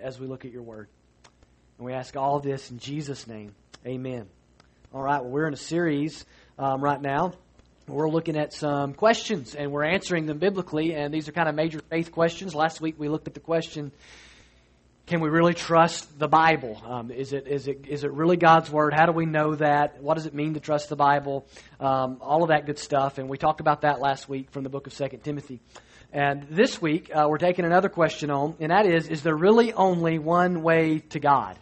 as we look at your word. And we ask all this in Jesus' name. Amen. All right, well, we're in a series um, right now. We're looking at some questions and we're answering them biblically, and these are kind of major faith questions. Last week we looked at the question can we really trust the Bible? Um, is, it, is, it, is it really God's Word? How do we know that? What does it mean to trust the Bible? Um, all of that good stuff. And we talked about that last week from the book of 2 Timothy. And this week, uh, we're taking another question on, and that is Is there really only one way to God?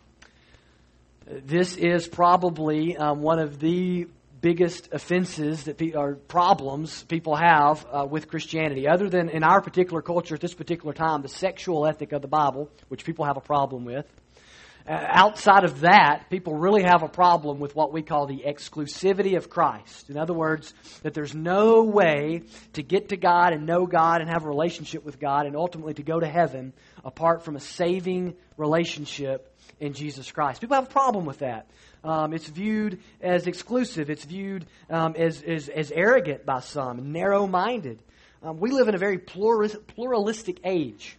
This is probably um, one of the biggest offenses that pe- or problems people have uh, with Christianity, other than in our particular culture at this particular time, the sexual ethic of the Bible, which people have a problem with. Uh, outside of that, people really have a problem with what we call the exclusivity of Christ. In other words, that there's no way to get to God and know God and have a relationship with God and ultimately to go to heaven apart from a saving relationship in Jesus Christ. People have a problem with that. Um, it's viewed as exclusive. It's viewed um, as, as, as, arrogant by some, narrow minded. Um, we live in a very pluralistic age.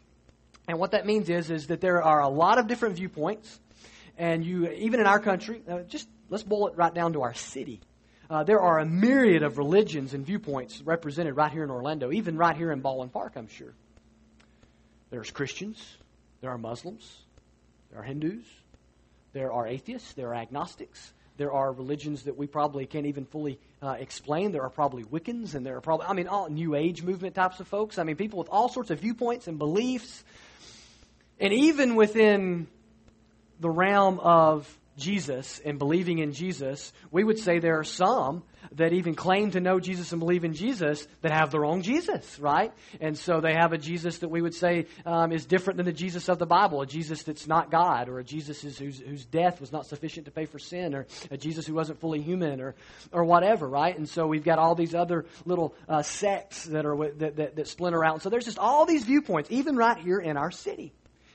And what that means is, is that there are a lot of different viewpoints. And you, even in our country, uh, just let's boil it right down to our city. Uh, there are a myriad of religions and viewpoints represented right here in Orlando, even right here in Baldwin Park, I'm sure. There's Christians, there are Muslims, there are Hindus, there are atheists, there are agnostics, there are religions that we probably can't even fully uh, explain. There are probably Wiccans, and there are probably, I mean, all New Age movement types of folks. I mean, people with all sorts of viewpoints and beliefs. And even within the realm of Jesus and believing in Jesus, we would say there are some that even claim to know Jesus and believe in Jesus that have the wrong Jesus, right? And so they have a Jesus that we would say um, is different than the Jesus of the Bible, a Jesus that's not God, or a Jesus whose, whose death was not sufficient to pay for sin, or a Jesus who wasn't fully human, or, or whatever, right? And so we've got all these other little uh, sects that, are, that, that, that splinter out. And so there's just all these viewpoints, even right here in our city.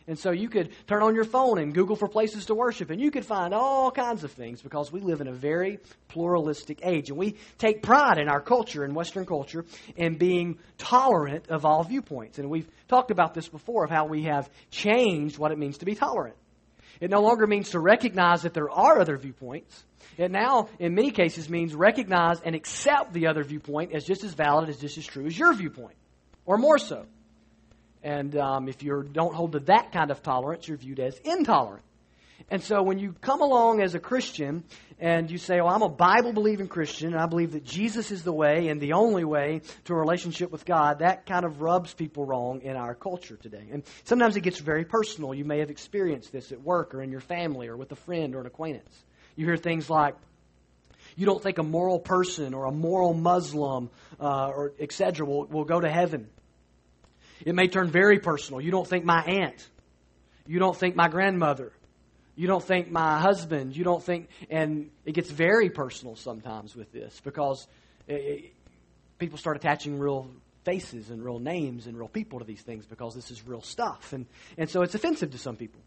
And so you could turn on your phone and Google for places to worship, and you could find all kinds of things because we live in a very pluralistic age. And we take pride in our culture, in Western culture, in being tolerant of all viewpoints. And we've talked about this before of how we have changed what it means to be tolerant. It no longer means to recognize that there are other viewpoints. It now, in many cases, means recognize and accept the other viewpoint as just as valid, as just as true as your viewpoint, or more so. And um, if you don't hold to that kind of tolerance, you're viewed as intolerant. And so when you come along as a Christian and you say, Well, I'm a Bible believing Christian, and I believe that Jesus is the way and the only way to a relationship with God, that kind of rubs people wrong in our culture today. And sometimes it gets very personal. You may have experienced this at work or in your family or with a friend or an acquaintance. You hear things like, you don't think a moral person or a moral Muslim uh, or etc. Will, will go to heaven. It may turn very personal. You don't think my aunt. You don't think my grandmother. You don't think my husband. You don't think, and it gets very personal sometimes with this because it, people start attaching real faces and real names and real people to these things because this is real stuff. And, and so it's offensive to some people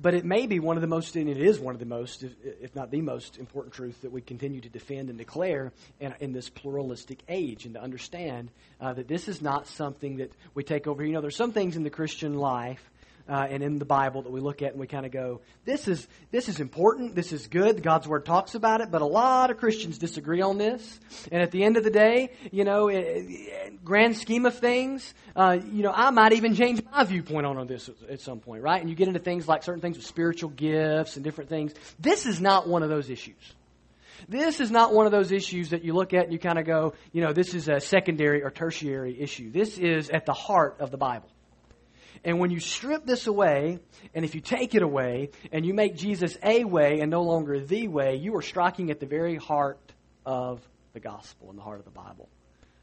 but it may be one of the most, and it is one of the most, if not the most important truth that we continue to defend and declare in, in this pluralistic age, and to understand uh, that this is not something that we take over. You know, there's some things in the Christian life uh, and in the Bible that we look at and we kind of go, this is, this is important, this is good, God's Word talks about it, but a lot of Christians disagree on this. And at the end of the day, you know, grand scheme of things, uh, you know, I might even change my viewpoint on this at some point, right? And you get into things like certain things with spiritual gifts and different things. This is not one of those issues. This is not one of those issues that you look at and you kind of go, you know, this is a secondary or tertiary issue. This is at the heart of the Bible. And when you strip this away, and if you take it away, and you make Jesus a way and no longer the way, you are striking at the very heart of the gospel and the heart of the Bible.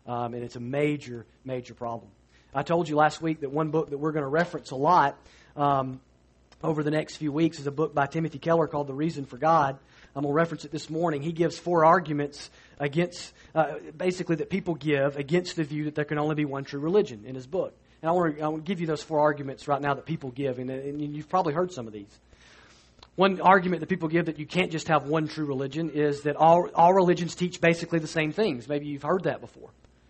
Um, and it's a major, major problem. I told you last week that one book that we're going to reference a lot um, over the next few weeks is a book by Timothy Keller called The Reason for God. I'm going to reference it this morning. He gives four arguments against, uh, basically, that people give against the view that there can only be one true religion in his book. And I want, to, I want to give you those four arguments right now that people give, and, and you've probably heard some of these. One argument that people give that you can't just have one true religion is that all, all religions teach basically the same things. Maybe you've heard that before.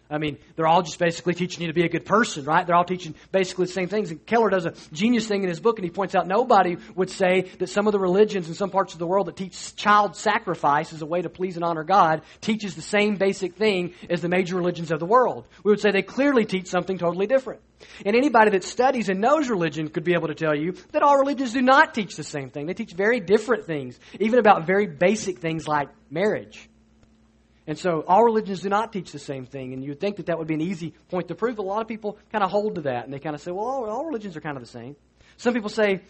I mean, they're all just basically teaching you to be a good person, right? They're all teaching basically the same things. And Keller does a genius thing in his book, and he points out nobody would say that some of the religions in some parts of the world that teach child sacrifice as a way to please and honor God teaches the same basic thing as the major religions of the world. We would say they clearly teach something totally different. And anybody that studies and knows religion could be able to tell you that all religions do not teach the same thing. They teach very different things, even about very basic things like marriage. And so all religions do not teach the same thing. And you'd think that that would be an easy point to prove. A lot of people kind of hold to that. And they kind of say, well, all, all religions are kind of the same. Some people say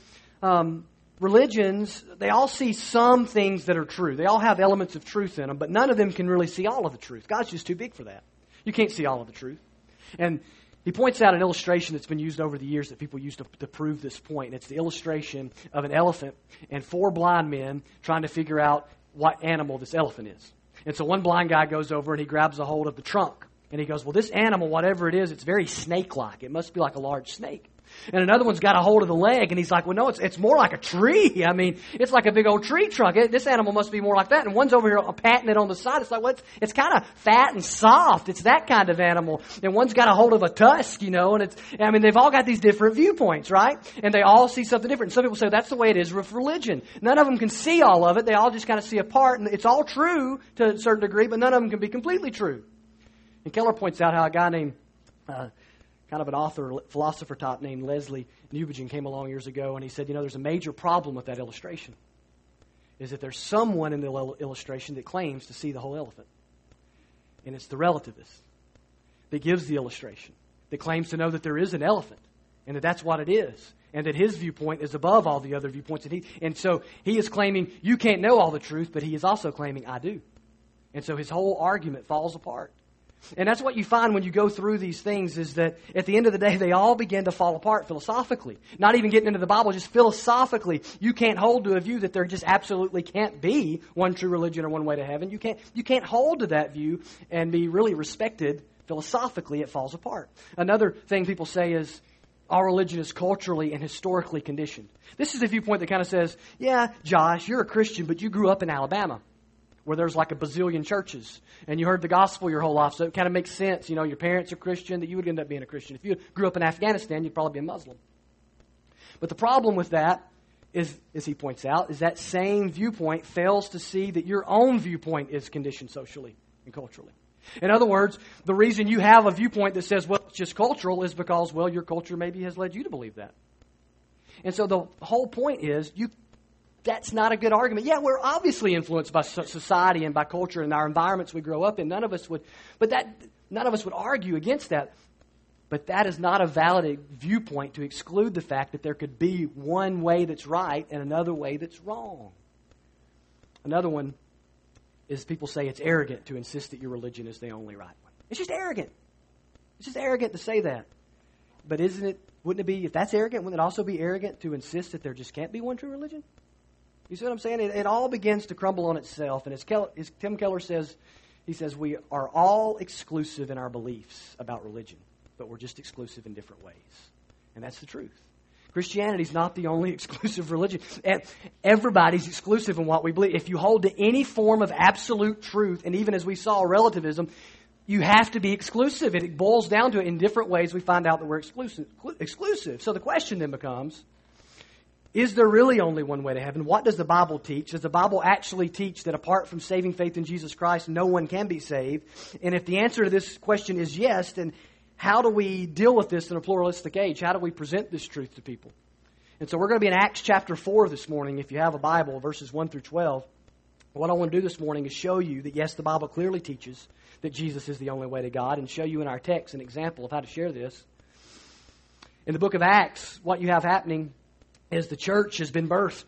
um, religions, they all see some things that are true. They all have elements of truth in them, but none of them can really see all of the truth. God's just too big for that. You can't see all of the truth. And he points out an illustration that's been used over the years that people use to, to prove this point. And it's the illustration of an elephant and four blind men trying to figure out what animal this elephant is. And so one blind guy goes over and he grabs a hold of the trunk. And he goes, Well, this animal, whatever it is, it's very snake like. It must be like a large snake. And another one's got a hold of the leg, and he's like, well, no, it's, it's more like a tree. I mean, it's like a big old tree trunk. It, this animal must be more like that. And one's over here patting it on the side. It's like, well, it's, it's kind of fat and soft. It's that kind of animal. And one's got a hold of a tusk, you know, and it's, I mean, they've all got these different viewpoints, right? And they all see something different. And some people say that's the way it is with religion. None of them can see all of it. They all just kind of see a part, and it's all true to a certain degree, but none of them can be completely true. And Keller points out how a guy named, uh, kind of an author, philosopher type named Lesslie Newbigin came along years ago, and he said, you know, there's a major problem with that illustration. Is that there's someone in the illustration that claims to see the whole elephant. And it's the relativist that gives the illustration, that claims to know that there is an elephant, and that that's what it is, and that his viewpoint is above all the other viewpoints. And, he, and so he is claiming, you can't know all the truth, but he is also claiming, I do. And so his whole argument falls apart. And that's what you find when you go through these things is that at the end of the day, they all begin to fall apart philosophically. Not even getting into the Bible, just philosophically, you can't hold to a view that there just absolutely can't be one true religion or one way to heaven. You can't, you can't hold to that view and be really respected philosophically. It falls apart. Another thing people say is, our religion is culturally and historically conditioned. This is a viewpoint that kind of says, yeah, Josh, you're a Christian, but you grew up in Alabama where there's like a bazillion churches and you heard the gospel your whole life, so it kind of makes sense. You know, your parents are Christian, that you would end up being a Christian. If you grew up in Afghanistan, you'd probably be a Muslim. But the problem with that is, as he points out, is that same viewpoint fails to see that your own viewpoint is conditioned socially and culturally. In other words, the reason you have a viewpoint that says, well, it's just cultural is because, well, your culture maybe has led you to believe that. And so the whole point is you that's not a good argument. Yeah, we're obviously influenced by society and by culture and our environments we grow up in. None of us would, but that none of us would argue against that. But that is not a valid viewpoint to exclude the fact that there could be one way that's right and another way that's wrong. Another one is people say it's arrogant to insist that your religion is the only right one. It's just arrogant. It's just arrogant to say that. But isn't it, wouldn't it be, if that's arrogant, wouldn't it also be arrogant to insist that there just can't be one true religion? You see what I'm saying? It, it all begins to crumble on itself. And as, Keller, as Tim Keller says, he says, we are all exclusive in our beliefs about religion, but we're just exclusive in different ways. And that's the truth. Christianity is not the only exclusive religion. Everybody's exclusive in what we believe. If you hold to any form of absolute truth, and even as we saw relativism, you have to be exclusive. It boils down to it in different ways. We find out that we're exclusive. exclusive. So the question then becomes is there really only one way to heaven? What does the Bible teach? Does the Bible actually teach that apart from saving faith in Jesus Christ, no one can be saved? And if the answer to this question is yes, then how do we deal with this in a pluralistic age? How do we present this truth to people? And so we're going to be in Acts chapter 4 this morning, if you have a Bible, verses 1 through 12. What I want to do this morning is show you that, yes, the Bible clearly teaches that Jesus is the only way to God, and show you in our text an example of how to share this. In the book of Acts, what you have happening is the church has been birthed.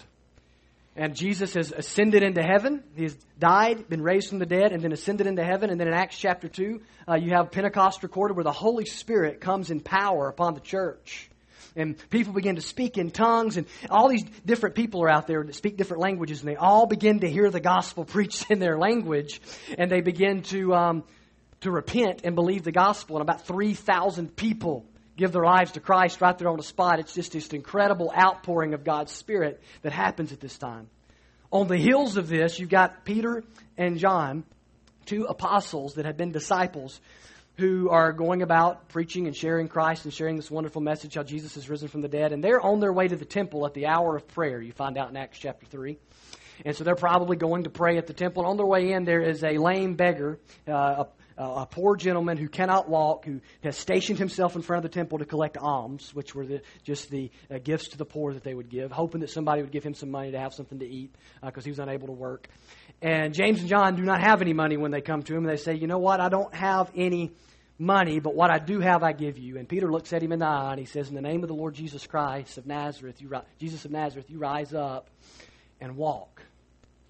And Jesus has ascended into heaven. He has died, been raised from the dead, and then ascended into heaven. And then in Acts chapter 2, uh, you have Pentecost recorded where the Holy Spirit comes in power upon the church. And people begin to speak in tongues, and all these different people are out there that speak different languages, and they all begin to hear the gospel preached in their language, and they begin to, um, to repent and believe the gospel. And about 3,000 people give their lives to Christ right there on the spot. It's just this incredible outpouring of God's Spirit that happens at this time. On the heels of this, you've got Peter and John, two apostles that had been disciples, who are going about preaching and sharing Christ and sharing this wonderful message how Jesus has risen from the dead. And they're on their way to the temple at the hour of prayer. You find out in Acts chapter 3. And so they're probably going to pray at the temple. And on their way in, there is a lame beggar, uh, a, a, poor gentleman who cannot walk, who has stationed himself in front of the temple to collect alms, which were the, just the uh, gifts to the poor that they would give, hoping that somebody would give him some money to have something to eat because uh, he was unable to work. And James and John do not have any money when they come to him. They say, You know what? I don't have any money, but what I do have, I give you. And Peter looks at him in the eye and he says, In the name of the Lord Jesus Christ of Nazareth, you, Jesus of Nazareth, you rise up and walk.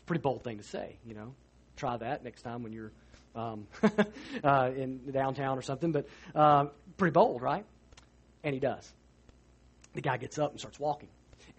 Pretty bold thing to say, you know. Try that next time when you're um, uh, in downtown or something, but uh, pretty bold, right? And he does. The guy gets up and starts walking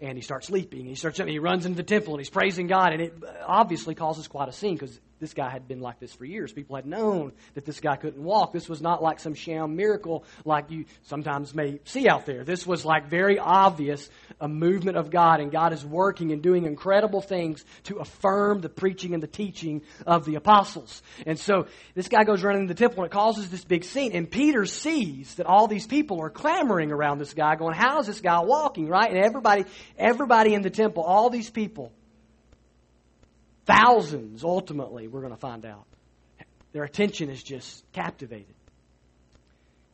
and he starts leaping. He starts he runs into the temple and he's praising God, and it obviously causes quite a scene because this guy had been like this for years. People had known that this guy couldn't walk. This was not like some sham miracle like you sometimes may see out there. This was like very obvious a movement of God, and God is working and doing incredible things to affirm the preaching and the teaching of the apostles. And so this guy goes running to the temple, and it causes this big scene. And Peter sees that all these people are clamoring around this guy, going, "How is this guy walking?" Right? And everybody, everybody in the temple, all these people Thousands, ultimately, we're going to find out. Their attention is just captivated.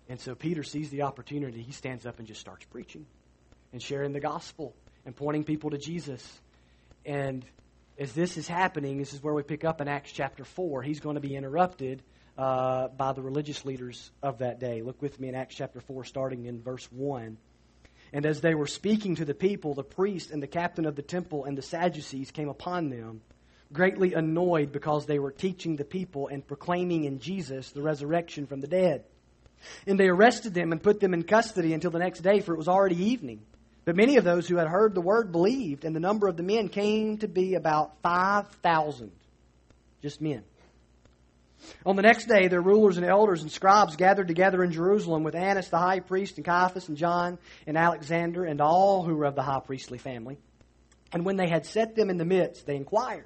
And so Peter sees the opportunity. He stands up and just starts preaching and sharing the gospel and pointing people to Jesus. And as this is happening, this is where we pick up in Acts chapter 4. He's going to be interrupted uh, by the religious leaders of that day. Look with me in Acts chapter 4, starting in verse 1. And as they were speaking to the people, the priest and the captain of the temple and the Sadducees came upon them greatly annoyed because they were teaching the people and proclaiming in Jesus the resurrection from the dead. And they arrested them and put them in custody until the next day, for it was already evening. But many of those who had heard the word believed, and the number of the men came to be about 5,000. Just men. On the next day, their rulers and elders and scribes gathered together in Jerusalem with Annas the high priest, and Caiaphas, and John, and Alexander, and all who were of the high priestly family. And when they had set them in the midst, they inquired,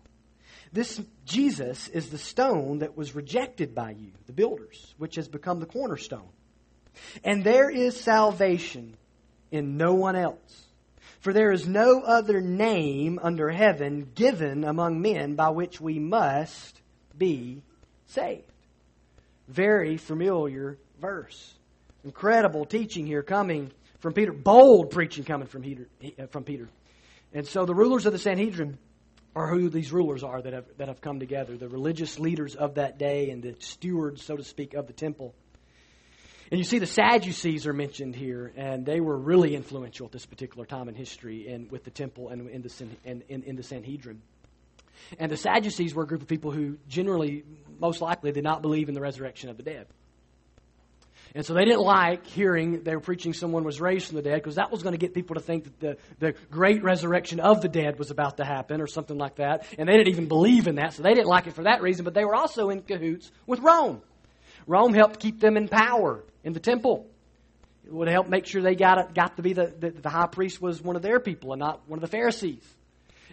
This Jesus is the stone that was rejected by you, the builders, which has become the cornerstone. And there is salvation in no one else. For there is no other name under heaven given among men by which we must be saved. Very familiar verse. Incredible teaching here coming from Peter. Bold preaching coming from Peter. Uh, Peter. And so the rulers of the Sanhedrin or who these rulers are that have, that have come together, the religious leaders of that day and the stewards, so to speak, of the temple. And you see the Sadducees are mentioned here, and they were really influential at this particular time in history and with the temple and in the, in, in, in the Sanhedrin. And the Sadducees were a group of people who generally, most likely, did not believe in the resurrection of the dead. And so they didn't like hearing they were preaching someone was raised from the dead because that was going to get people to think that the, the great resurrection of the dead was about to happen or something like that. And they didn't even believe in that, so they didn't like it for that reason, but they were also in cahoots with Rome. Rome helped keep them in power in the temple. It would help make sure they got, got to be the, the, the high priest was one of their people and not one of the Pharisees.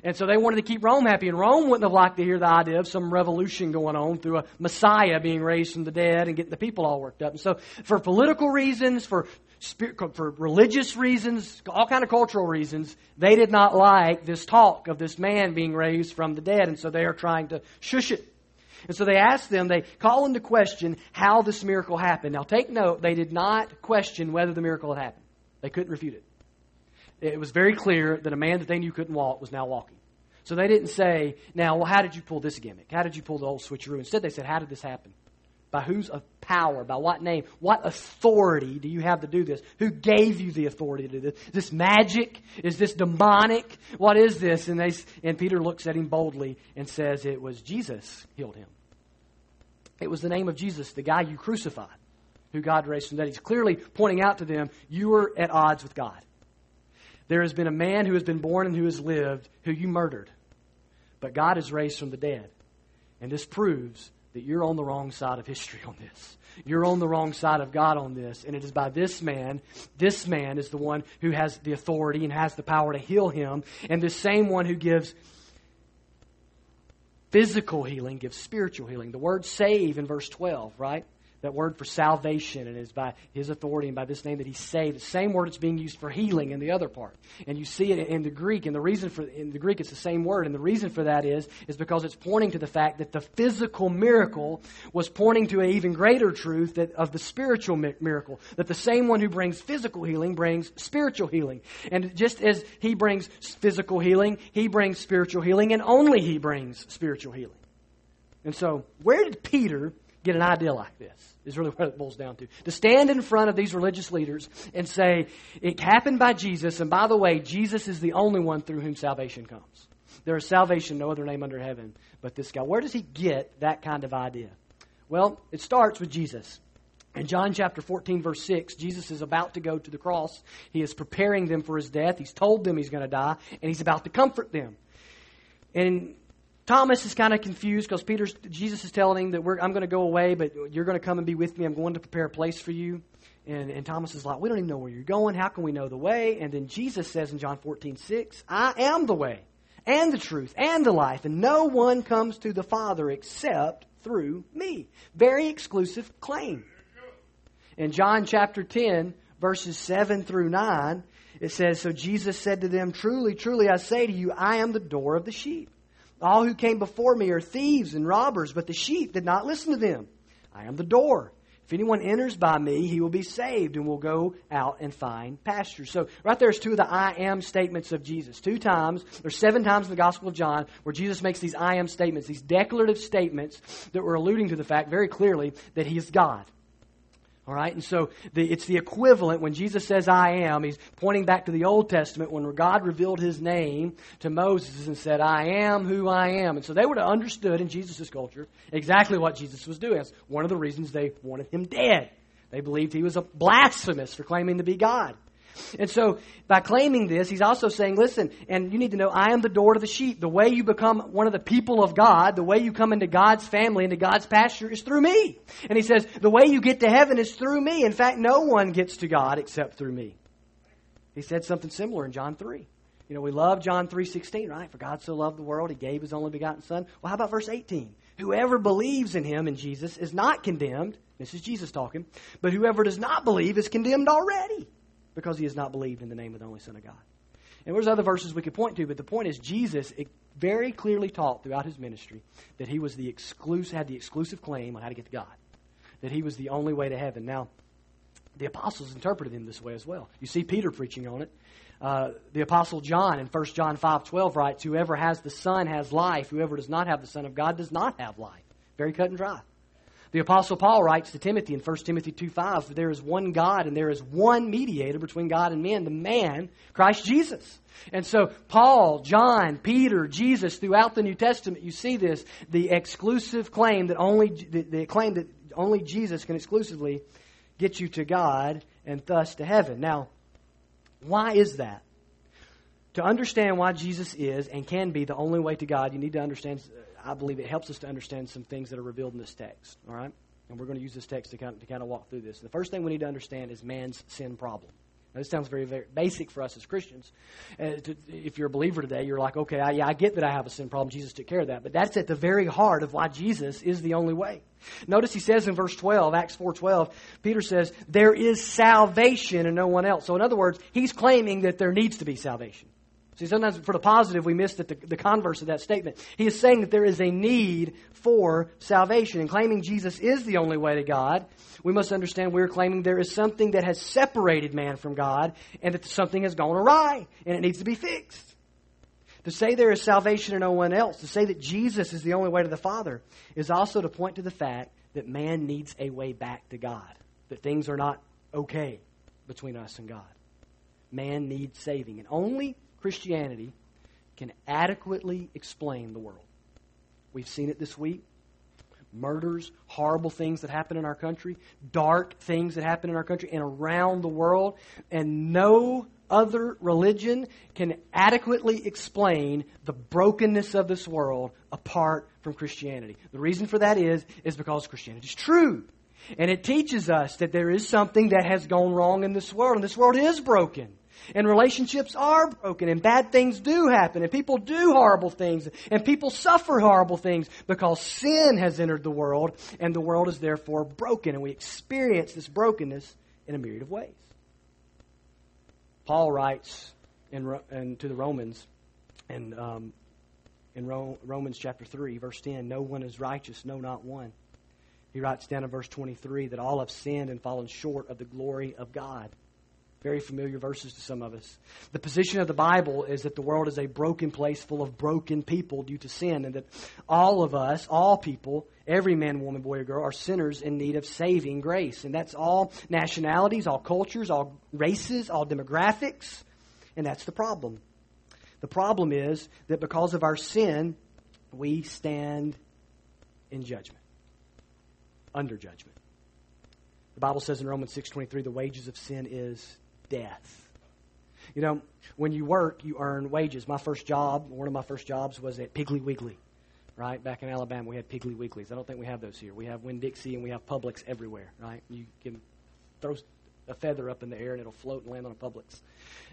And so they wanted to keep Rome happy, and Rome wouldn't have liked to hear the idea of some revolution going on through a Messiah being raised from the dead and getting the people all worked up. And so, for political reasons, for for religious reasons, all kind of cultural reasons, they did not like this talk of this man being raised from the dead, and so they are trying to shush it. And so they ask them, they call into question how this miracle happened. Now take note, they did not question whether the miracle had happened. They couldn't refute it it was very clear that a man that they knew couldn't walk was now walking. So they didn't say, now, well, how did you pull this gimmick? How did you pull the old switcheroo? Instead, they said, how did this happen? By whose power? By what name? What authority do you have to do this? Who gave you the authority to do this? Is this magic? Is this demonic? What is this? And, they, and Peter looks at him boldly and says, It was Jesus healed him. It was the name of Jesus, the guy you crucified. who God raised from the dead. He's clearly pointing out to them, you are at odds with God. There has been a man who has been born and who has lived who you murdered, but God has raised from the dead. And this proves that you're on the wrong side of history on this. You're on the wrong side of God on this. And it is by this man, this man is the one who has the authority and has the power to heal him. And the same one who gives physical healing gives spiritual healing. The word save in verse 12, right? That word for salvation and is by his authority and by this name that he saved. The same word that's being used for healing in the other part. And you see it in the Greek, and the reason for in the Greek it's the same word, and the reason for that is is because it's pointing to the fact that the physical miracle was pointing to an even greater truth that of the spiritual miracle. That the same one who brings physical healing brings spiritual healing. And just as he brings physical healing, he brings spiritual healing, and only he brings spiritual healing. And so, where did Peter get an idea like this, is really what it boils down to. To stand in front of these religious leaders and say, it happened by Jesus, and by the way, Jesus is the only one through whom salvation comes. There is salvation, no other name under heaven but this guy. Where does he get that kind of idea? Well, it starts with Jesus. In John chapter 14, verse 6, Jesus is about to go to the cross. He is preparing them for his death. He's told them he's going to die, and he's about to comfort them. And Thomas is kind of confused because Peter, Jesus is telling him that I'm going to go away, but you're going to come and be with me. I'm going to prepare a place for you. And, and Thomas is like, we don't even know where you're going. How can we know the way? And then Jesus says in John 14, 6, I am the way and the truth and the life, and no one comes to the Father except through me. Very exclusive claim. In John chapter 10, verses 7 through 9, it says, So Jesus said to them, Truly, truly, I say to you, I am the door of the sheep. All who came before me are thieves and robbers, but the sheep did not listen to them. I am the door. If anyone enters by me, he will be saved and will go out and find pasture. So, right there's two of the I am statements of Jesus. Two times, there's seven times in the Gospel of John where Jesus makes these I am statements, these declarative statements that were alluding to the fact very clearly that he is God. All right, and so the, it's the equivalent when Jesus says I am, he's pointing back to the Old Testament when God revealed his name to Moses and said, I am who I am. And so they would have understood in Jesus' culture exactly what Jesus was doing. That's one of the reasons they wanted him dead. They believed he was a blasphemous for claiming to be God. And so, by claiming this, he's also saying, listen, and you need to know, I am the door to the sheep. The way you become one of the people of God, the way you come into God's family, into God's pasture, is through me. And he says, the way you get to heaven is through me. In fact, no one gets to God except through me. He said something similar in John 3. You know, we love John 3.16, right? For God so loved the world, he gave his only begotten Son. Well, how about verse 18? Whoever believes in him, in Jesus, is not condemned. This is Jesus talking. But whoever does not believe is condemned already because he has not believed in the name of the only Son of God. And there's other verses we could point to, but the point is Jesus very clearly taught throughout his ministry that he was the exclusive, had the exclusive claim on how to get to God, that he was the only way to heaven. Now, the apostles interpreted him this way as well. You see Peter preaching on it. Uh, the apostle John in 1 John 5:12 writes, "Whoever has the Son has life. Whoever does not have the Son of God does not have life." Very cut and dry. The Apostle Paul writes to Timothy in 1 Timothy 2 5 there is one God and there is one mediator between God and men, the man, Christ Jesus. And so, Paul, John, Peter, Jesus, throughout the New Testament, you see this the exclusive claim that only, the, the claim that only Jesus can exclusively get you to God and thus to heaven. Now, why is that? To understand why Jesus is and can be the only way to God, you need to understand I believe it helps us to understand some things that are revealed in this text. All right? And we're going to use this text to kind of, to kind of walk through this. The first thing we need to understand is man's sin problem. Now, this sounds very, very basic for us as Christians. Uh, to, if you're a believer today, you're like, okay, I, yeah, I get that I have a sin problem. Jesus took care of that. But that's at the very heart of why Jesus is the only way. Notice he says in verse 12, Acts 4.12, Peter says, there is salvation in no one else. So in other words, he's claiming that there needs to be salvation. See, sometimes for the positive, we miss the, the converse of that statement. He is saying that there is a need for salvation. And claiming Jesus is the only way to God, we must understand we're claiming there is something that has separated man from God and that something has gone awry and it needs to be fixed. To say there is salvation in no one else, to say that Jesus is the only way to the Father, is also to point to the fact that man needs a way back to God, that things are not okay between us and God. Man needs saving. And only Christianity can adequately explain the world. We've seen it this week. murders, horrible things that happen in our country, dark things that happen in our country and around the world, and no other religion can adequately explain the brokenness of this world apart from Christianity. The reason for that is is because Christianity is true. And it teaches us that there is something that has gone wrong in this world, and this world is broken. And relationships are broken, and bad things do happen, and people do horrible things, and people suffer horrible things because sin has entered the world, and the world is therefore broken, and we experience this brokenness in a myriad of ways. Paul writes in, in to the Romans, and um, in Romans chapter 3, verse 10, no one is righteous, no, not one. He writes down in verse 23 that all have sinned and fallen short of the glory of God. Very familiar verses to some of us. The position of the Bible is that the world is a broken place full of broken people due to sin, and that all of us, all people, every man, woman, boy, or girl, are sinners in need of saving grace. And that's all nationalities, all cultures, all races, all demographics. And that's the problem. The problem is that because of our sin, we stand in judgment, under judgment. The Bible says in Romans 6:23 the wages of sin is death. You know, when you work, you earn wages. My first job, one of my first jobs was at Piggly Wiggly, right? Back in Alabama, we had Piggly Wigglies. I don't think we have those here. We have Winn Dixie and we have Publix everywhere, right? You can throw a feather up in the air and it'll float and land on a Publix.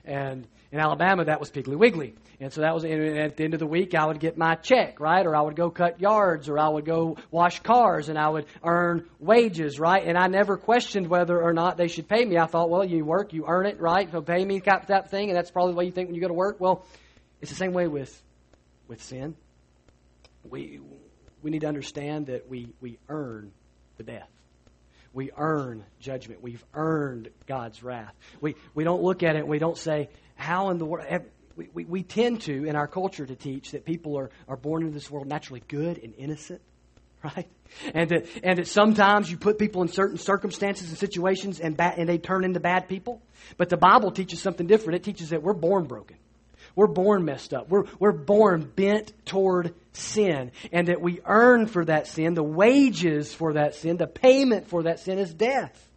And in Alabama, that was Piggly Wiggly. And so that was, and at the end of the week, I would get my check, right? Or I would go cut yards, or I would go wash cars, and I would earn wages, right? And I never questioned whether or not they should pay me. I thought, well, you work, you earn it, right? So pay me, type, type thing, and that's probably the way you think when you go to work. Well, it's the same way with, with sin. We, we need to understand that we, we earn the death we earn judgment. We've earned God's wrath. We, we don't look at it and we don't say, how in the world. We, we, we tend to, in our culture, to teach that people are, are born into this world naturally good and innocent, right? And that, and that sometimes you put people in certain circumstances and situations and, ba- and they turn into bad people. But the Bible teaches something different. It teaches that we're born broken. We're born messed up. We're, we're born bent toward sin. And that we earn for that sin, the wages for that sin, the payment for that sin is death.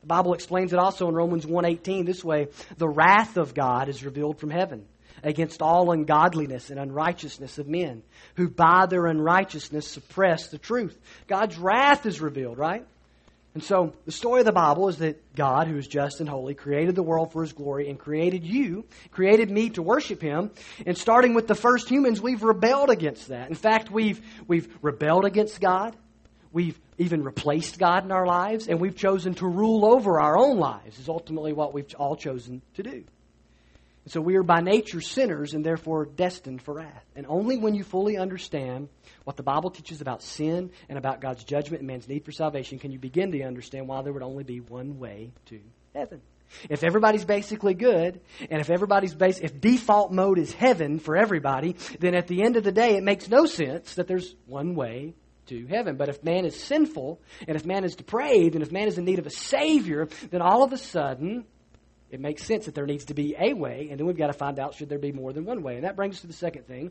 The Bible explains it also in Romans 1.18 this way. The wrath of God is revealed from heaven against all ungodliness and unrighteousness of men, who by their unrighteousness suppress the truth. God's wrath is revealed, right? And so the story of the Bible is that God, who is just and holy, created the world for his glory and created you, created me to worship him. And starting with the first humans, we've rebelled against that. In fact, we've, we've rebelled against God. We've even replaced God in our lives, and we've chosen to rule over our own lives, is ultimately what we've all chosen to do. And so we are by nature sinners and therefore destined for wrath. And only when you fully understand what the Bible teaches about sin and about God's judgment and man's need for salvation can you begin to understand why there would only be one way to heaven. If everybody's basically good, and if everybody's base, if default mode is heaven for everybody, then at the end of the day, it makes no sense that there's one way to heaven. But if man is sinful, and if man is depraved, and if man is in need of a Savior, then all of a sudden, it makes sense that there needs to be a way, and then we've got to find out should there be more than one way. And that brings us to the second thing,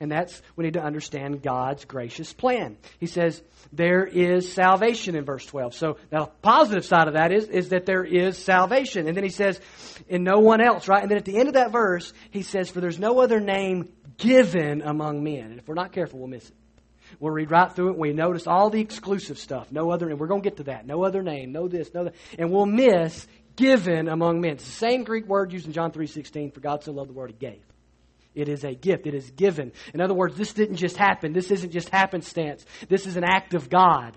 and that's we need to understand God's gracious plan. He says there is salvation in verse 12. So the positive side of that is, is that there is salvation. And then he says, in no one else, right? And then at the end of that verse, he says, for there's no other name given among men. And if we're not careful, we'll miss it. We'll read right through it. We notice all the exclusive stuff. No other, and we're going to get to that. No other name. No this. No that. And we'll miss given among men. It's the same Greek word used in John 3.16, for God so loved the world he gave. It is a gift. It is given. In other words, this didn't just happen. This isn't just happenstance. This is an act of God.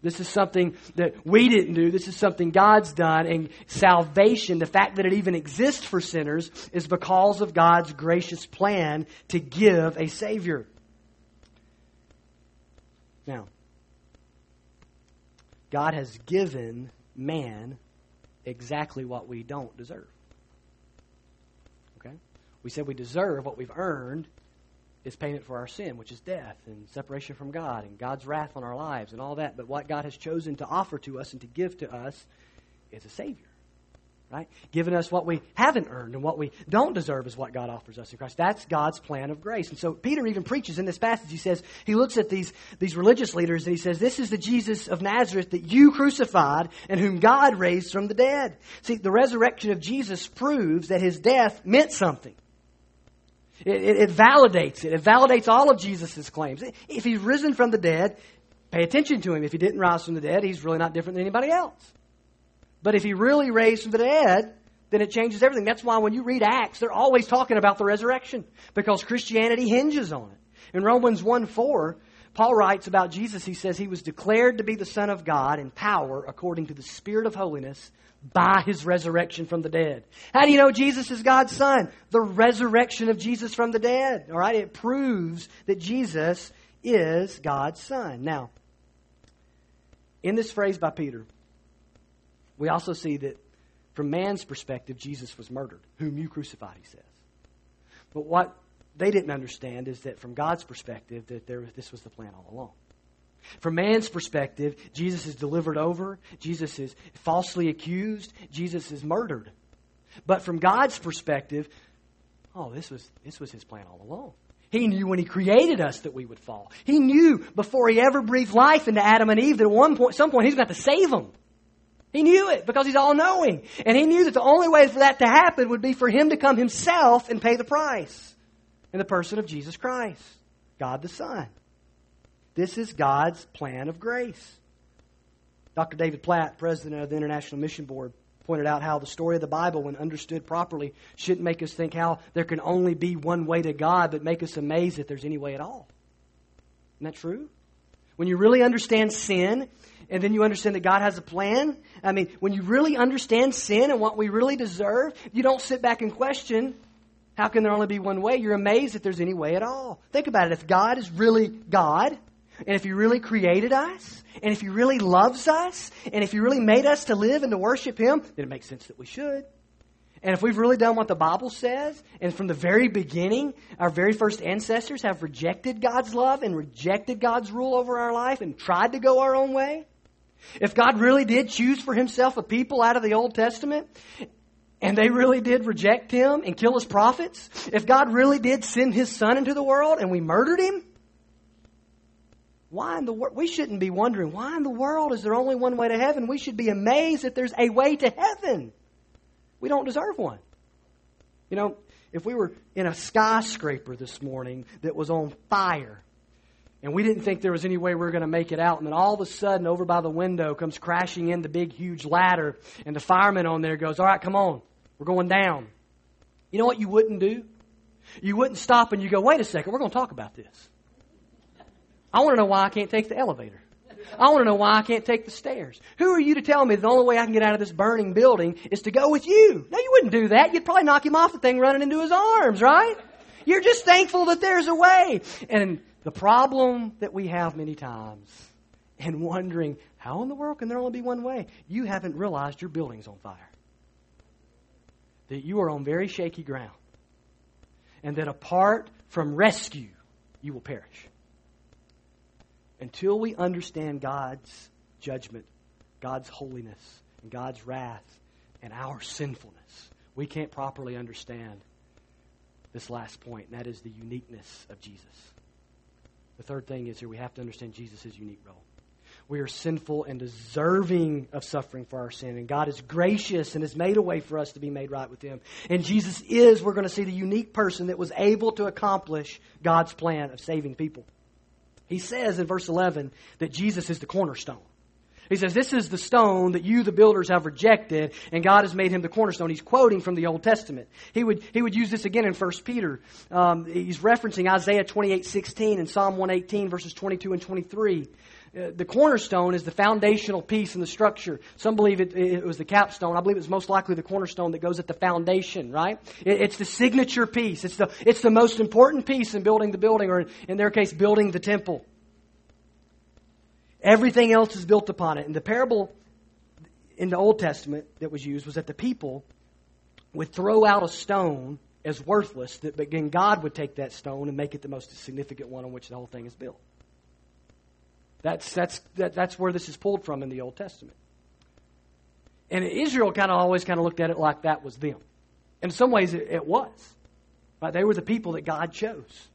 This is something that we didn't do. This is something God's done. And salvation, the fact that it even exists for sinners, is because of God's gracious plan to give a Savior. Now, God has given man exactly what we don't deserve. Okay? We said we deserve what we've earned is payment for our sin, which is death and separation from God and God's wrath on our lives and all that. But what God has chosen to offer to us and to give to us is a Savior. Right? Giving us what we haven't earned and what we don't deserve is what God offers us in Christ. That's God's plan of grace. And so Peter even preaches in this passage. He says, he looks at these, these religious leaders and he says, this is the Jesus of Nazareth that you crucified and whom God raised from the dead. See, the resurrection of Jesus proves that his death meant something. It, it, it validates it. It validates all of Jesus' claims. If he's risen from the dead, pay attention to him. If he didn't rise from the dead, he's really not different than anybody else. But if he really raised from the dead, then it changes everything. That's why when you read Acts, they're always talking about the resurrection because Christianity hinges on it. In Romans 1 4, Paul writes about Jesus, he says he was declared to be the Son of God in power according to the Spirit of holiness by his resurrection from the dead. How do you know Jesus is God's Son? The resurrection of Jesus from the dead. All right? It proves that Jesus is God's Son. Now, in this phrase by Peter, we also see that from man's perspective, Jesus was murdered, whom you crucified, he says. But what they didn't understand is that from God's perspective, that there, this was the plan all along. From man's perspective, Jesus is delivered over, Jesus is falsely accused, Jesus is murdered. But from God's perspective, oh, this was, this was his plan all along. He knew when he created us that we would fall. He knew before he ever breathed life into Adam and Eve that at one point, some point, he's going to have to save them. He knew it because he's all knowing. And he knew that the only way for that to happen would be for him to come himself and pay the price in the person of Jesus Christ, God the Son. This is God's plan of grace. Dr. David Platt, president of the International Mission Board, pointed out how the story of the Bible, when understood properly, shouldn't make us think how there can only be one way to God, but make us amazed that there's any way at all. Isn't that true? When you really understand sin and then you understand that God has a plan. I mean, when you really understand sin and what we really deserve, you don't sit back and question, how can there only be one way? You're amazed that there's any way at all. Think about it. If God is really God, and if He really created us, and if He really loves us, and if He really made us to live and to worship Him, then it makes sense that we should. And if we've really done what the Bible says, and from the very beginning, our very first ancestors have rejected God's love and rejected God's rule over our life and tried to go our own way, if God really did choose for himself a people out of the Old Testament, and they really did reject him and kill his prophets, if God really did send his son into the world and we murdered him, why in the world? We shouldn't be wondering, why in the world is there only one way to heaven? We should be amazed that there's a way to heaven. We don't deserve one. You know, if we were in a skyscraper this morning that was on fire, and we didn't think there was any way we were going to make it out. And then all of a sudden, over by the window comes crashing in the big, huge ladder. And the fireman on there goes, All right, come on. We're going down. You know what you wouldn't do? You wouldn't stop and you go, Wait a second, we're going to talk about this. I want to know why I can't take the elevator. I want to know why I can't take the stairs. Who are you to tell me the only way I can get out of this burning building is to go with you? No, you wouldn't do that. You'd probably knock him off the thing running into his arms, right? You're just thankful that there's a way. And the problem that we have many times and wondering, how in the world can there only be one way? You haven't realized your building's on fire. That you are on very shaky ground. And that apart from rescue, you will perish. Until we understand God's judgment, God's holiness, and God's wrath, and our sinfulness, we can't properly understand this last point, and that is the uniqueness of Jesus. The third thing is here we have to understand Jesus' unique role. We are sinful and deserving of suffering for our sin. And God is gracious and has made a way for us to be made right with Him. And Jesus is, we're going to see, the unique person that was able to accomplish God's plan of saving people. He says in verse 11 that Jesus is the cornerstone. He says, This is the stone that you, the builders, have rejected, and God has made him the cornerstone. He's quoting from the Old Testament. He would, he would use this again in 1 Peter. Um, he's referencing Isaiah 28 16 and Psalm 118, verses 22 and 23. Uh, the cornerstone is the foundational piece in the structure. Some believe it, it, was the capstone. I believe it's most likely the cornerstone that goes at the foundation, right? It, it's the signature piece. It's the, it's the most important piece in building the building, or in their case, building the temple. Everything else is built upon it. And the parable in the Old Testament that was used was that the people would throw out a stone as worthless, but then God would take that stone and make it the most significant one on which the whole thing is built. That's, that's, that, that's where this is pulled from in the Old Testament. And Israel kind of always kind of looked at it like that was them. In some ways, it, it was. Right? They were the people that God chose.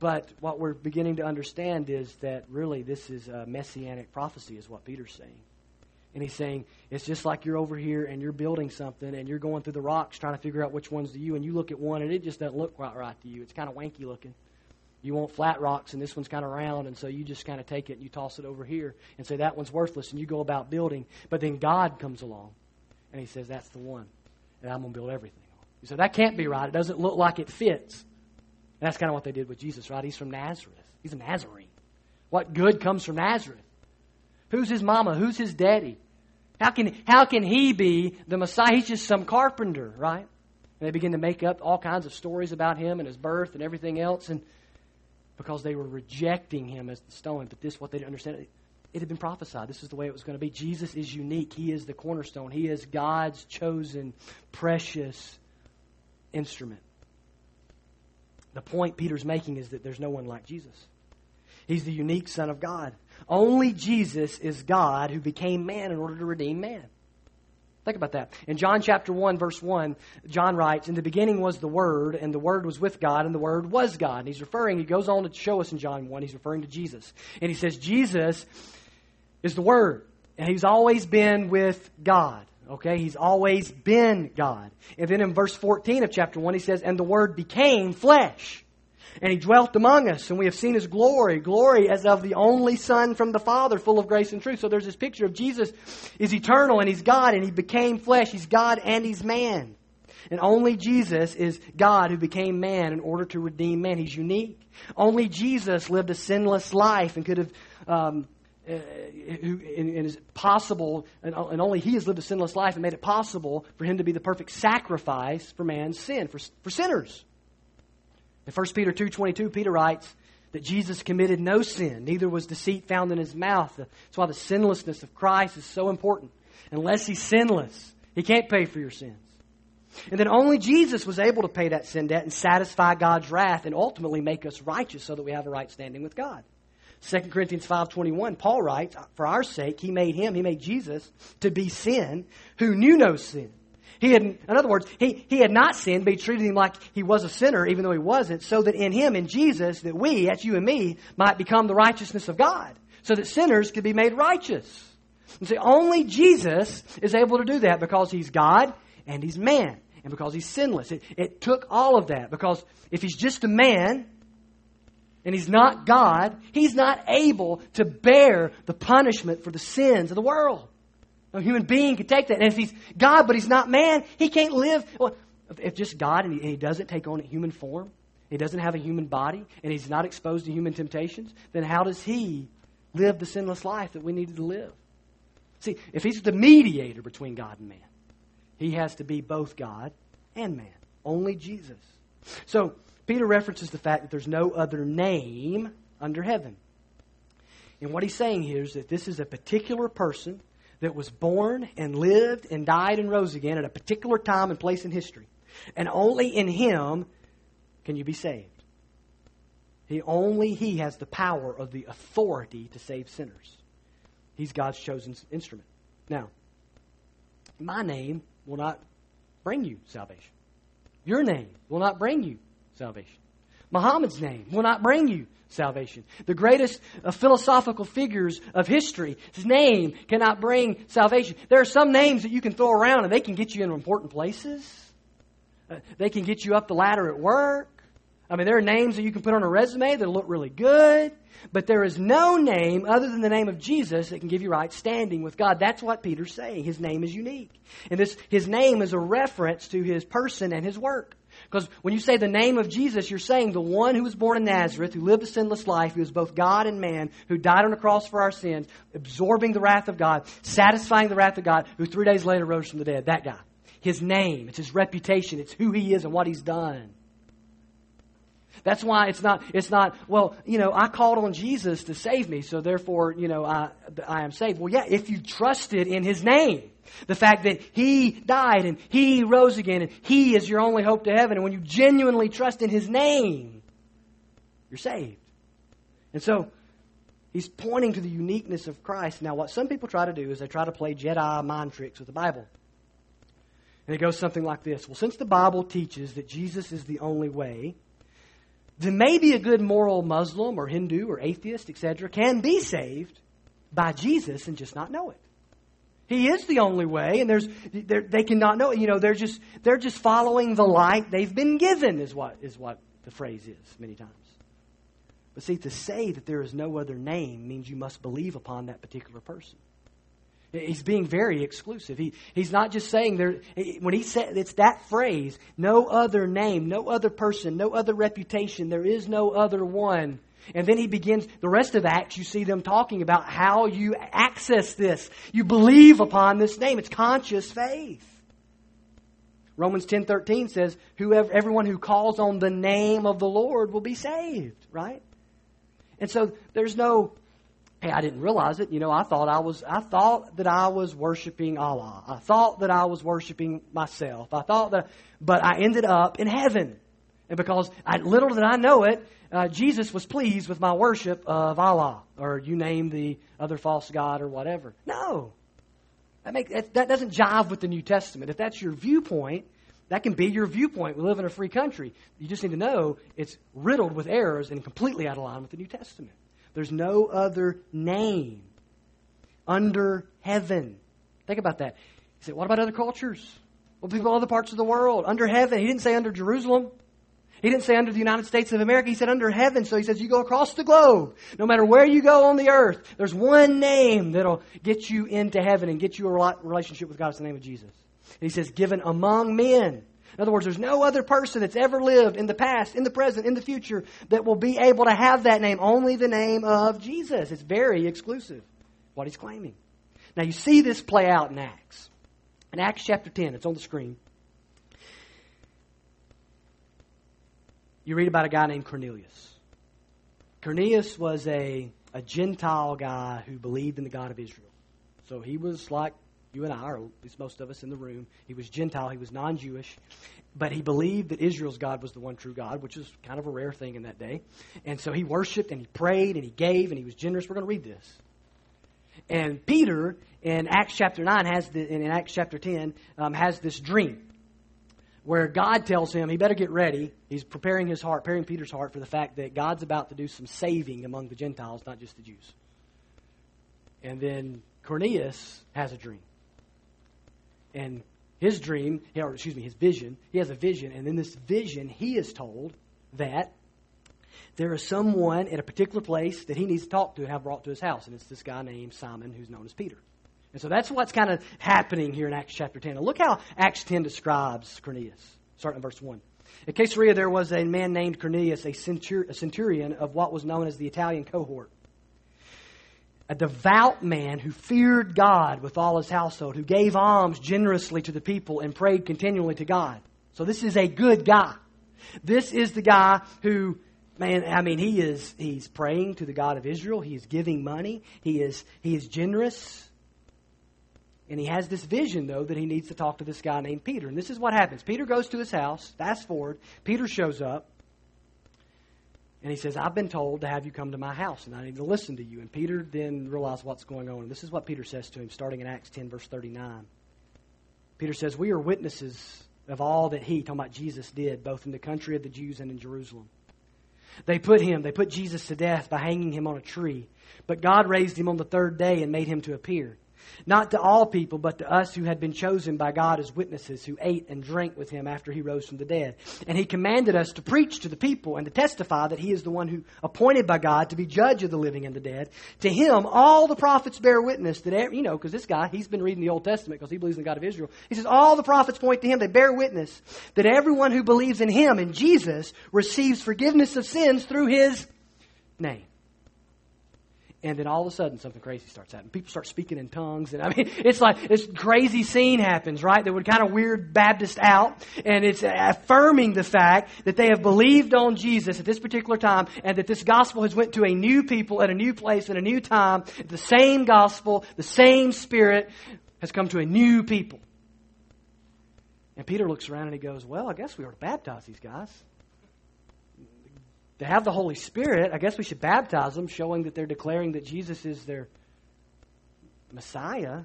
But what we're beginning to understand is that really this is a messianic prophecy, is what Peter's saying. And he's saying, it's just like you're over here and you're building something and you're going through the rocks trying to figure out which one's to you, and you look at one and it just doesn't look quite right to you. It's kind of wanky looking. You want flat rocks and this one's kind of round, and so you just kind of take it and you toss it over here and say that one's worthless, and you go about building. But then God comes along and he says, that's the one, and I'm going to build everything. You say, that can't be right. It doesn't look like it fits. And that's kind of what they did with Jesus, right? He's from Nazareth. He's a Nazarene. What good comes from Nazareth? Who's his mama? Who's his daddy? How can, how can he be the Messiah? He's just some carpenter, right? And they begin to make up all kinds of stories about him and his birth and everything else. And because they were rejecting him as the stone. But this, what they didn't understand, it, it had been prophesied. This is the way it was going to be. Jesus is unique. He is the cornerstone. He is God's chosen, precious instrument. The point Peter's making is that there's no one like Jesus. He's the unique Son of God. Only Jesus is God who became man in order to redeem man. Think about that. In John chapter 1, verse 1, John writes, In the beginning was the Word, and the Word was with God, and the Word was God. And he's referring, he goes on to show us in John 1, he's referring to Jesus. And he says, Jesus is the Word, and he's always been with God. Okay, he's always been God. And then in verse 14 of chapter 1, he says, And the Word became flesh. And he dwelt among us, and we have seen his glory, glory as of the only Son from the Father, full of grace and truth. So there's this picture of Jesus is eternal, and he's God, and he became flesh. He's God and he's man. And only Jesus is God who became man in order to redeem man. He's unique. Only Jesus lived a sinless life and could have um, uh, and, and is possible, and, and, only He has lived a sinless life and made it possible for Him to be the perfect sacrifice for man's sin, for, for sinners. In 1 Peter 2.22, Peter writes that Jesus committed no sin, neither was deceit found in His mouth. That's why the sinlessness of Christ is so important. Unless He's sinless, He can't pay for your sins. And then only Jesus was able to pay that sin debt and satisfy God's wrath and ultimately make us righteous so that we have a right standing with God. 2 Corinthians 5.21, Paul writes, For our sake, he made him, he made Jesus, to be sin, who knew no sin. He had, in other words, he, he had not sinned, but he treated him like he was a sinner, even though he wasn't, so that in him, in Jesus, that we, that's you and me, might become the righteousness of God. So that sinners could be made righteous. And see, only Jesus is able to do that because he's God and he's man. And because he's sinless. It, it took all of that. Because if he's just a man, and he's not God, he's not able to bear the punishment for the sins of the world. No human being can take that. And if he's God, but he's not man, he can't live. Well, if just God and he, and he doesn't take on a human form, he doesn't have a human body, and he's not exposed to human temptations, then how does he live the sinless life that we needed to live? See, if he's the mediator between God and man, he has to be both God and man. Only Jesus. So, Peter references the fact that there's no other name under heaven. And what he's saying here is that this is a particular person that was born and lived and died and rose again at a particular time and place in history. And only in him can you be saved. He only he has the power of the authority to save sinners. He's God's chosen instrument. Now, my name will not bring you salvation. Your name will not bring you salvation. Muhammad's name will not bring you salvation. The greatest uh, philosophical figures of history, his name cannot bring salvation. There are some names that you can throw around and they can get you in important places. Uh, they can get you up the ladder at work. I mean, there are names that you can put on a resume that look really good, but there is no name other than the name of Jesus that can give you right standing with God. That's what Peter's saying. His name is unique. And this, his name is a reference to his person and his work. Because when you say the name of Jesus, you're saying the one who was born in Nazareth, who lived a sinless life, who was both God and man, who died on the cross for our sins, absorbing the wrath of God, satisfying the wrath of God, who three days later rose from the dead. That guy. His name, it's his reputation, it's who he is and what he's done. That's why it's not, it's not, well, you know, I called on Jesus to save me, so therefore, you know, I, I am saved. Well, yeah, if you trusted in his name. The fact that He died and He rose again and He is your only hope to heaven. And when you genuinely trust in His name, you're saved. And so, He's pointing to the uniqueness of Christ. Now, what some people try to do is they try to play Jedi mind tricks with the Bible. And it goes something like this Well, since the Bible teaches that Jesus is the only way, then maybe a good moral Muslim or Hindu or atheist, etc., can be saved by Jesus and just not know it. He is the only way, and there's they cannot know it. You know, they're just they're just following the light they've been given, is what is what the phrase is many times. But see, to say that there is no other name means you must believe upon that particular person. He's being very exclusive. He, he's not just saying there, when he said, it's that phrase, no other name, no other person, no other reputation, there is no other one. And then he begins, the rest of Acts, you see them talking about how you access this. You believe upon this name. It's conscious faith. Romans 10.13 says, whoever, everyone who calls on the name of the Lord will be saved, right? And so there's no, hey, I didn't realize it. You know, I thought I was, I thought that I was worshiping Allah. I thought that I was worshiping myself. I thought that, but I ended up in heaven. And because I, little did I know it, uh, Jesus was pleased with my worship of Allah, or you name the other false god or whatever. No. That, make, that, that doesn't jive with the New Testament. If that's your viewpoint, that can be your viewpoint. We live in a free country. You just need to know it's riddled with errors and completely out of line with the New Testament. There's no other name under heaven. Think about that. He said, what about other cultures? What people in other parts of the world? Under heaven. He didn't say under Jerusalem. He didn't say under the United States of America. He said under heaven. So he says you go across the globe. No matter where you go on the earth, there's one name that'll get you into heaven and get you a relationship with God. It's the name of Jesus. And he says, given among men. In other words, there's no other person that's ever lived in the past, in the present, in the future that will be able to have that name. Only the name of Jesus. It's very exclusive, what he's claiming. Now, you see this play out in Acts. In Acts chapter 10, it's on the screen. You read about a guy named Cornelius. Cornelius was a, a Gentile guy who believed in the God of Israel. So he was like you and I, or at least most of us in the room. He was Gentile, he was non Jewish, but he believed that Israel's God was the one true God, which is kind of a rare thing in that day. And so he worshiped and he prayed and he gave and he was generous. We're going to read this. And Peter in Acts chapter 9 has the, in Acts chapter 10 um, has this dream where God tells him he better get ready. He's preparing his heart, preparing Peter's heart for the fact that God's about to do some saving among the Gentiles, not just the Jews. And then Cornelius has a dream. And his dream, or excuse me, his vision, he has a vision, and in this vision, he is told that there is someone at a particular place that he needs to talk to and have brought to his house, and it's this guy named Simon who's known as Peter. And so that's what's kind of happening here in Acts chapter 10. Now look how Acts 10 describes Cornelius, starting in verse 1. At Caesarea, there was a man named Cornelius, a, centur- a centurion of what was known as the Italian cohort a devout man who feared God with all his household, who gave alms generously to the people and prayed continually to God. So this is a good guy. This is the guy who, man, I mean, he is, he's praying to the God of Israel. He is giving money. He is, he is generous. And he has this vision, though, that he needs to talk to this guy named Peter. And this is what happens. Peter goes to his house. Fast forward. Peter shows up. And he says, I've been told to have you come to my house, and I need to listen to you. And Peter then realized what's going on. And this is what Peter says to him, starting in Acts 10, verse 39. Peter says, We are witnesses of all that he, talking about Jesus, did, both in the country of the Jews and in Jerusalem. They put him, they put Jesus to death by hanging him on a tree. But God raised him on the third day and made him to appear not to all people, but to us who had been chosen by God as witnesses, who ate and drank with him after he rose from the dead. And he commanded us to preach to the people and to testify that he is the one who appointed by God to be judge of the living and the dead. To him, all the prophets bear witness that, you know, because this guy, he's been reading the Old Testament because he believes in the God of Israel. He says, all the prophets point to him, they bear witness that everyone who believes in him, in Jesus, receives forgiveness of sins through his name and then all of a sudden something crazy starts happening. People start speaking in tongues, and I mean, it's like this crazy scene happens, right? That would kind of weird Baptist out, and it's affirming the fact that they have believed on Jesus at this particular time, and that this gospel has went to a new people at a new place at a new time. The same gospel, the same Spirit has come to a new people. And Peter looks around and he goes, "Well, I guess we ought to baptize these guys." They have the Holy Spirit. I guess we should baptize them, showing that they're declaring that Jesus is their Messiah.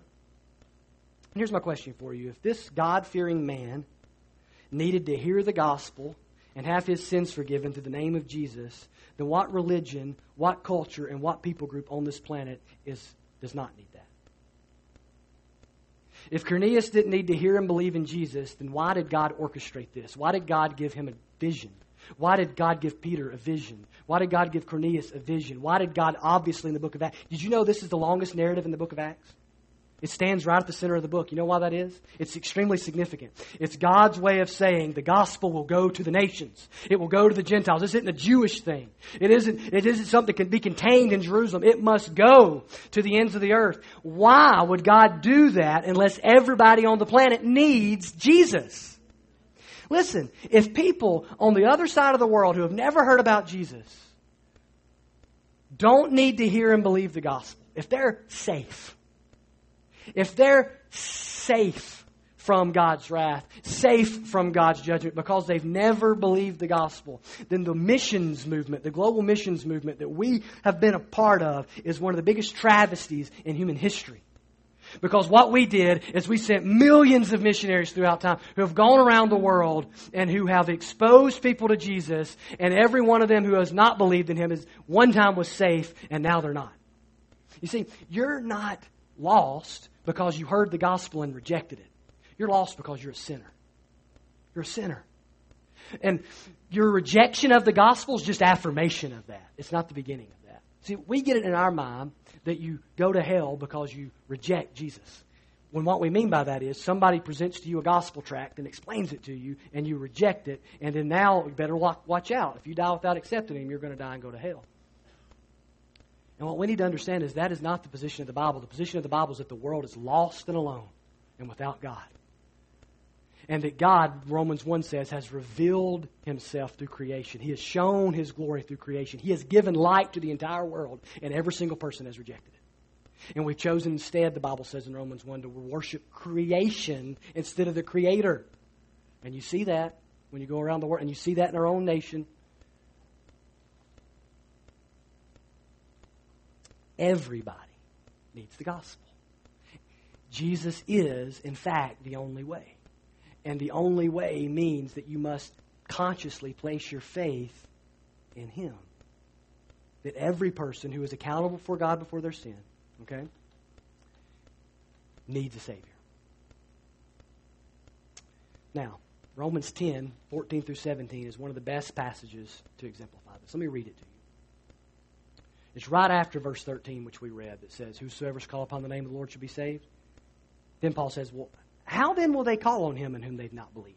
Here's my question for you. If this God fearing man needed to hear the gospel and have his sins forgiven through the name of Jesus, then what religion, what culture, and what people group on this planet is, does not need that? If Cornelius didn't need to hear and believe in Jesus, then why did God orchestrate this? Why did God give him a vision? Why did God give Peter a vision? Why did God give Cornelius a vision? Why did God, obviously, in the book of Acts, did you know this is the longest narrative in the book of Acts? It stands right at the center of the book. You know why that is? It's extremely significant. It's God's way of saying the gospel will go to the nations. It will go to the Gentiles. This isn't a Jewish thing. It isn't, it isn't something that can be contained in Jerusalem. It must go to the ends of the earth. Why would God do that unless everybody on the planet needs Jesus? Listen, if people on the other side of the world who have never heard about Jesus don't need to hear and believe the gospel, if they're safe, if they're safe from God's wrath, safe from God's judgment because they've never believed the gospel, then the missions movement, the global missions movement that we have been a part of, is one of the biggest travesties in human history. Because what we did is we sent millions of missionaries throughout time who have gone around the world and who have exposed people to Jesus, and every one of them who has not believed in him is one time was safe and now they're not. You see, you're not lost because you heard the gospel and rejected it. You're lost because you're a sinner. You're a sinner. And your rejection of the gospel is just affirmation of that. It's not the beginning of that. See, we get it in our mind that you go to hell because you reject Jesus. When what we mean by that is somebody presents to you a gospel tract and explains it to you, and you reject it, and then now you better watch out. If you die without accepting Him, you're going to die and go to hell. And what we need to understand is that is not the position of the Bible. The position of the Bible is that the world is lost and alone and without God. And that God, Romans 1 says, has revealed himself through creation. He has shown his glory through creation. He has given light to the entire world, and every single person has rejected it. And we've chosen instead, the Bible says in Romans 1, to worship creation instead of the Creator. And you see that when you go around the world, and you see that in our own nation. Everybody needs the gospel. Jesus is, in fact, the only way. And the only way means that you must consciously place your faith in Him. That every person who is accountable for God before their sin, okay, needs a Savior. Now, Romans 10, 14 through 17 is one of the best passages to exemplify this. Let me read it to you. It's right after verse 13, which we read, that says, Whosoever shall call upon the name of the Lord shall be saved. Then Paul says, Well, how then will they call on him in whom they've not believed?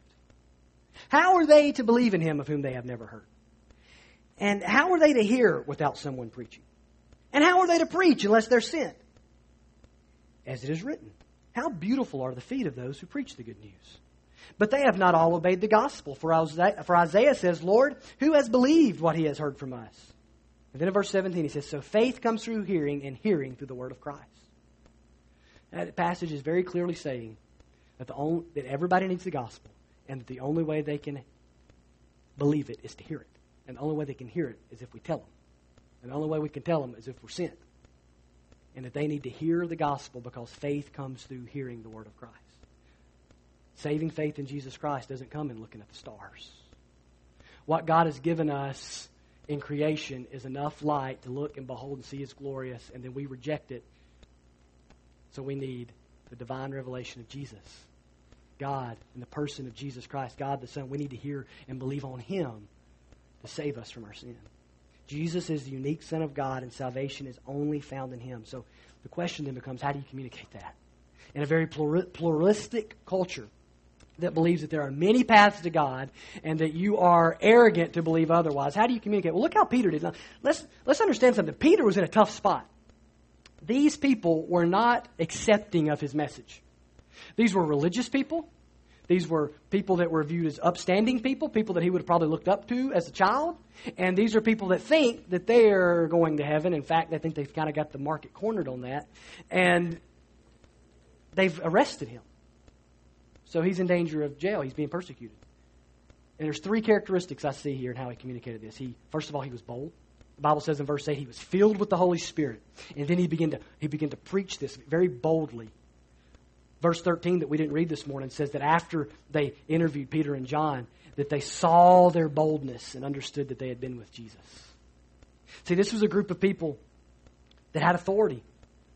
How are they to believe in him of whom they have never heard? And how are they to hear without someone preaching? And how are they to preach unless they're sent? As it is written, How beautiful are the feet of those who preach the good news. But they have not all obeyed the gospel. For Isaiah, says, Lord, who has believed what he has heard from us? And then in verse 17, he says, So faith comes through hearing, and hearing through the word of Christ. That passage is very clearly saying that, the only, that everybody needs the gospel, and that the only way they can believe it is to hear it. And the only way they can hear it is if we tell them. And the only way we can tell them is if we're sent. And that they need to hear the gospel because faith comes through hearing the word of Christ. Saving faith in Jesus Christ doesn't come in looking at the stars. What God has given us in creation is enough light to look and behold and see is glorious, and then we reject it. So we need the divine revelation of Jesus. God in the person of Jesus Christ, God the Son. We need to hear and believe on Him to save us from our sin. Jesus is the unique Son of God, and salvation is only found in Him. So the question then becomes how do you communicate that? In a very pluralistic culture, that believes that there are many paths to God and that you are arrogant to believe otherwise. How do you communicate? Well, look how Peter did. Now, let's, let's understand something. Peter was in a tough spot. These people were not accepting of his message. These were religious people. These were people that were viewed as upstanding people, people that he would have probably looked up to as a child. And these are people that think that they're going to heaven. In fact, they think they've kind of got the market cornered on that. And they've arrested him. So he's in danger of jail. He's being persecuted. And there's three characteristics I see here in how he communicated this. He, first of all, he was bold. The Bible says in verse 8 he was filled with the Holy Spirit. And then he began to, he began to preach this very boldly. Verse 13 that we didn't read this morning says that after they interviewed Peter and John, that they saw their boldness and understood that they had been with Jesus. See, this was a group of people that had authority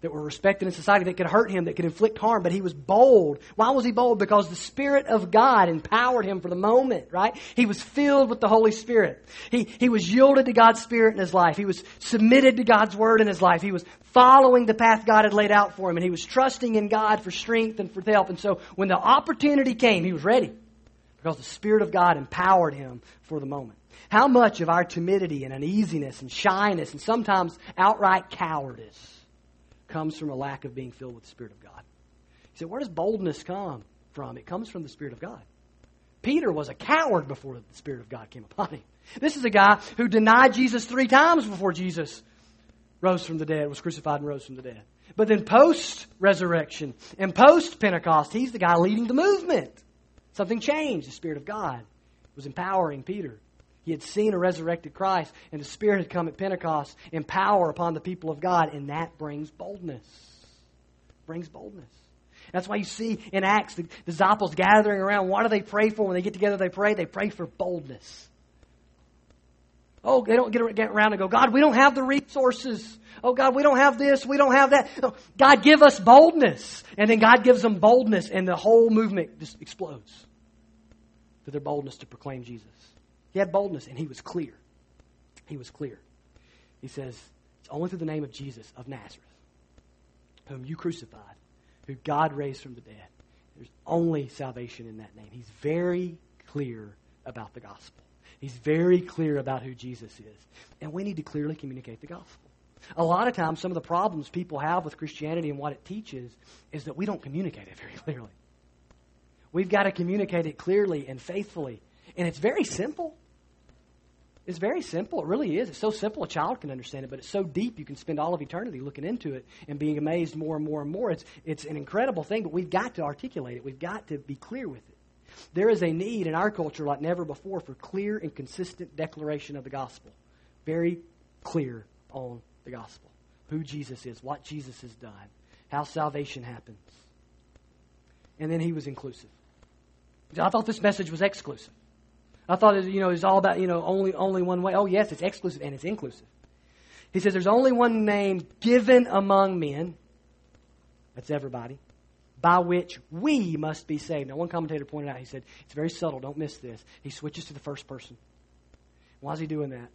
that were respected in society that could hurt him, that could inflict harm, but he was bold. Why was he bold? Because the Spirit of God empowered him for the moment, right? He was filled with the Holy Spirit. He, he was yielded to God's Spirit in his life. He was submitted to God's Word in his life. He was following the path God had laid out for him, and he was trusting in God for strength and for help. And so when the opportunity came, he was ready because the Spirit of God empowered him for the moment. How much of our timidity and uneasiness and shyness and sometimes outright cowardice comes from a lack of being filled with the Spirit of God. He said, Where does boldness come from? It comes from the Spirit of God. Peter was a coward before the Spirit of God came upon him. This is a guy who denied Jesus three times before Jesus rose from the dead, was crucified and rose from the dead. But then post resurrection and post Pentecost, he's the guy leading the movement. Something changed. The Spirit of God was empowering Peter. He had seen a resurrected Christ, and the Spirit had come at Pentecost in power upon the people of God, and that brings boldness. Brings boldness. That's why you see in Acts the disciples gathering around. What do they pray for when they get together? They pray. They pray for boldness. Oh, they don't get around and go, God, we don't have the resources. Oh, God, we don't have this. We don't have that. No, God, give us boldness. And then God gives them boldness, and the whole movement just explodes to their boldness to proclaim Jesus. He had boldness and he was clear. He was clear. He says, It's only through the name of Jesus of Nazareth, whom you crucified, who God raised from the dead. There's only salvation in that name. He's very clear about the gospel. He's very clear about who Jesus is. And we need to clearly communicate the gospel. A lot of times, some of the problems people have with Christianity and what it teaches is that we don't communicate it very clearly. We've got to communicate it clearly and faithfully. And it's very simple. It's very simple. It really is. It's so simple a child can understand it, but it's so deep you can spend all of eternity looking into it and being amazed more and more and more. It's, it's an incredible thing, but we've got to articulate it. We've got to be clear with it. There is a need in our culture like never before for clear and consistent declaration of the gospel. Very clear on the gospel. Who Jesus is, what Jesus has done, how salvation happens. And then he was inclusive. I thought this message was exclusive. I thought it, you know, it was all about, you know, only, only one way. Oh, yes, it's exclusive and it's inclusive. He says there's only one name given among men. That's everybody. By which we must be saved. Now, one commentator pointed out, he said, it's very subtle. Don't miss this. He switches to the first person. Why is he doing that?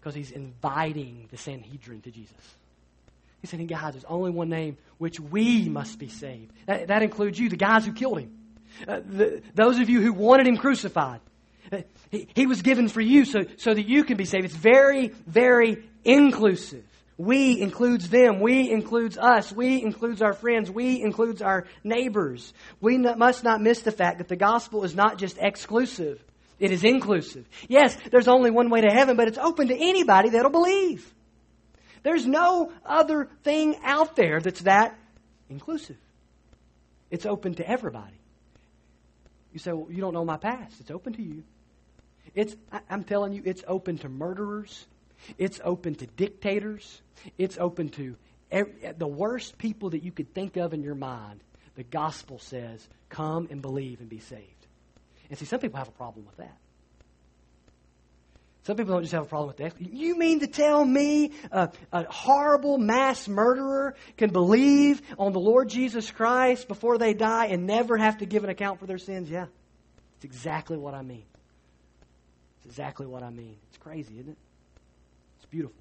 Because he's inviting the Sanhedrin to Jesus. He said, guys, there's only one name which we must be saved. That, that includes you, the guys who killed him. Uh, the, those of you who wanted him crucified. Uh, he, he was given for you so, so that you can be saved. It's very, very inclusive. We includes them. We includes us. We includes our friends. We includes our neighbors. We must not miss the fact that the gospel is not just exclusive. It is inclusive. Yes, there's only one way to heaven, but it's open to anybody that'll believe. There's no other thing out there that's that inclusive. It's open to everybody. You say, well, you don't know my past. It's open to you. It's, I'm telling you, it's open to murderers. It's open to dictators. It's open to every, the worst people that you could think of in your mind. The gospel says, come and believe and be saved. And see, some people have a problem with that. Some people don't just have a problem with that. You mean to tell me a, a, horrible mass murderer can believe on the Lord Jesus Christ before they die and never have to give an account for their sins? Yeah. It's exactly what I mean. It's exactly what I mean. It's crazy, isn't it? It's beautiful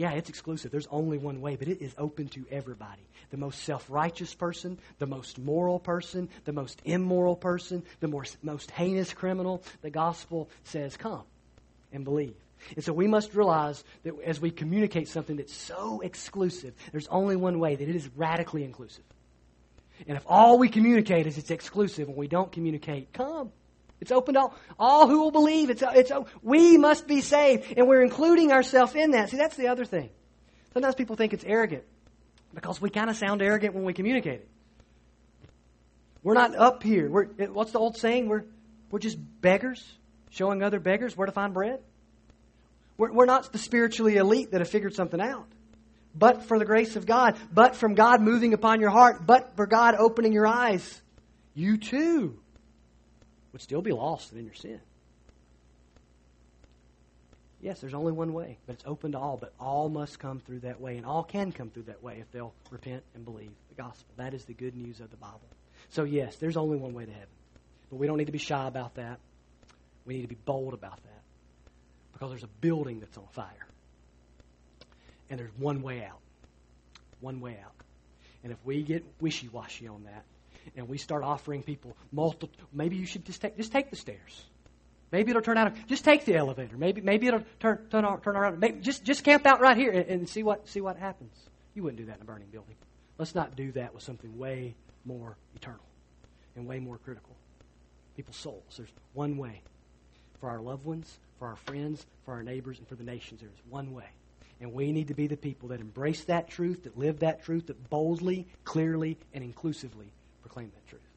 yeah, it's exclusive. There's only one way, but it is open to everybody. The most self righteous person, the most moral person, the most immoral person, the most, most heinous criminal. The gospel says, come and believe. And so we must realize that as we communicate something that's so exclusive, there's only one way that it is radically inclusive. And if all we communicate is it's exclusive and we don't communicate, come. It's open to all, all who will believe. It's, it's, we must be saved, and we're including ourselves in that. See, that's the other thing. Sometimes people think it's arrogant because we kind of sound arrogant when we communicate it. We're not up here. We're, what's the old saying? We're, We're just beggars, showing other beggars where to find bread. We're, we're not the spiritually elite that have figured something out. But for the grace of God, but from God moving upon your heart, but for God opening your eyes, you too would still be lost in your sin. Yes, there's only one way, but it's open to all. But all must come through that way, and all can come through that way if they'll repent and believe the gospel. That is the good news of the Bible. So, yes, there's only one way to heaven. But we don't need to be shy about that. We need to be bold about that. Because there's a building that's on fire. And there's one way out. One way out. And if we get wishy washy on that, and we start offering people multiple, maybe you should just take, just take the stairs. Maybe it'll turn out. Just take the elevator. Maybe maybe it'll turn turn, turn around. Maybe just just camp out right here and, and see what see what happens. You wouldn't do that in a burning building. Let's not do that with something way more eternal and way more critical. People's souls. There's one way for our loved ones, for our friends, for our neighbors, and for the nations. There is one way. And we need to be the people that embrace that truth, that live that truth, that boldly, clearly, and inclusively proclaim that truth.